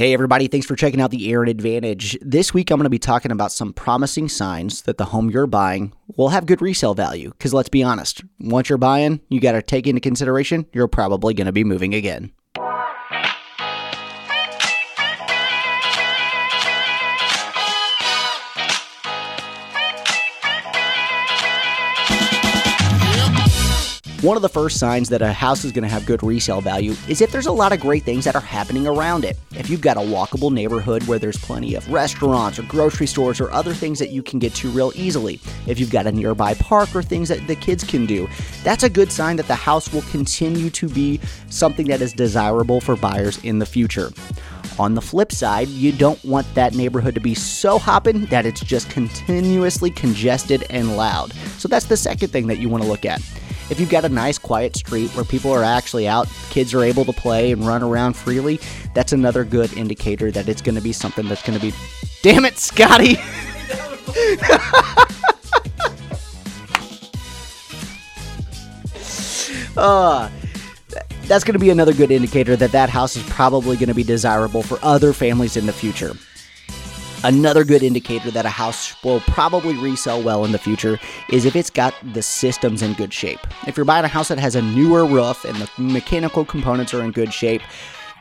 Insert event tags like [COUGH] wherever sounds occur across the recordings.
Hey, everybody, thanks for checking out the Aaron Advantage. This week, I'm going to be talking about some promising signs that the home you're buying will have good resale value. Because let's be honest, once you're buying, you got to take into consideration you're probably going to be moving again. One of the first signs that a house is going to have good resale value is if there's a lot of great things that are happening around it. If you've got a walkable neighborhood where there's plenty of restaurants or grocery stores or other things that you can get to real easily, if you've got a nearby park or things that the kids can do, that's a good sign that the house will continue to be something that is desirable for buyers in the future. On the flip side, you don't want that neighborhood to be so hopping that it's just continuously congested and loud. So that's the second thing that you want to look at. If you've got a nice quiet street where people are actually out, kids are able to play and run around freely, that's another good indicator that it's going to be something that's going to be. [LAUGHS] Damn it, Scotty! [LAUGHS] uh, that's going to be another good indicator that that house is probably going to be desirable for other families in the future. Another good indicator that a house will probably resell well in the future is if it's got the systems in good shape. If you're buying a house that has a newer roof and the mechanical components are in good shape,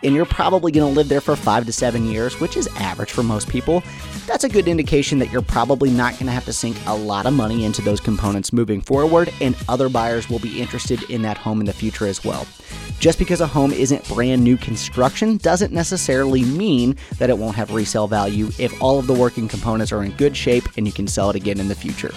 and you're probably going to live there for five to seven years, which is average for most people, that's a good indication that you're probably not going to have to sink a lot of money into those components moving forward, and other buyers will be interested in that home in the future as well. Just because a home isn't brand new construction doesn't necessarily mean that it won't have resale value if all of the working components are in good shape and you can sell it again in the future.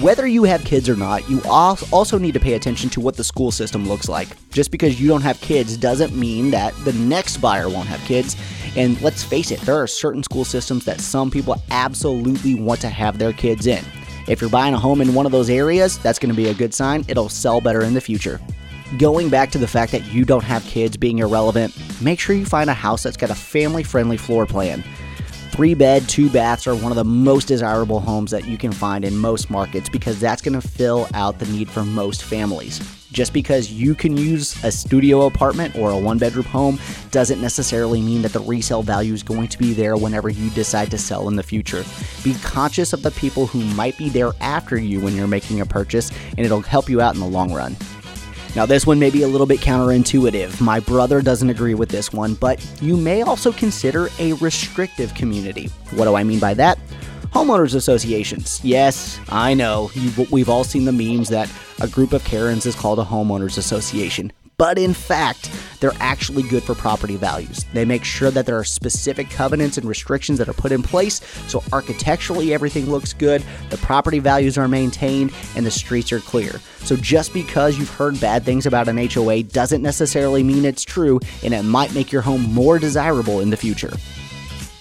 Whether you have kids or not, you also need to pay attention to what the school system looks like. Just because you don't have kids doesn't mean that the next buyer won't have kids. And let's face it, there are certain school systems that some people absolutely want to have their kids in. If you're buying a home in one of those areas, that's going to be a good sign. It'll sell better in the future going back to the fact that you don't have kids being irrelevant, make sure you find a house that's got a family friendly floor plan. Three bed, two baths are one of the most desirable homes that you can find in most markets because that's going to fill out the need for most families. Just because you can use a studio apartment or a one bedroom home doesn't necessarily mean that the resale value is going to be there whenever you decide to sell in the future. Be conscious of the people who might be there after you when you're making a purchase, and it'll help you out in the long run. Now, this one may be a little bit counterintuitive. My brother doesn't agree with this one, but you may also consider a restrictive community. What do I mean by that? Homeowners associations. Yes, I know. we've all seen the memes that a group of Karens is called a homeowners association but in fact, they're actually good for property values. They make sure that there are specific covenants and restrictions that are put in place so architecturally everything looks good, the property values are maintained, and the streets are clear. So just because you've heard bad things about an HOA doesn't necessarily mean it's true, and it might make your home more desirable in the future.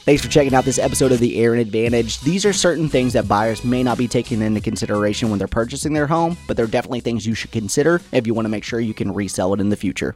Thanks for checking out this episode of the Aaron Advantage. These are certain things that buyers may not be taking into consideration when they're purchasing their home, but they're definitely things you should consider if you want to make sure you can resell it in the future.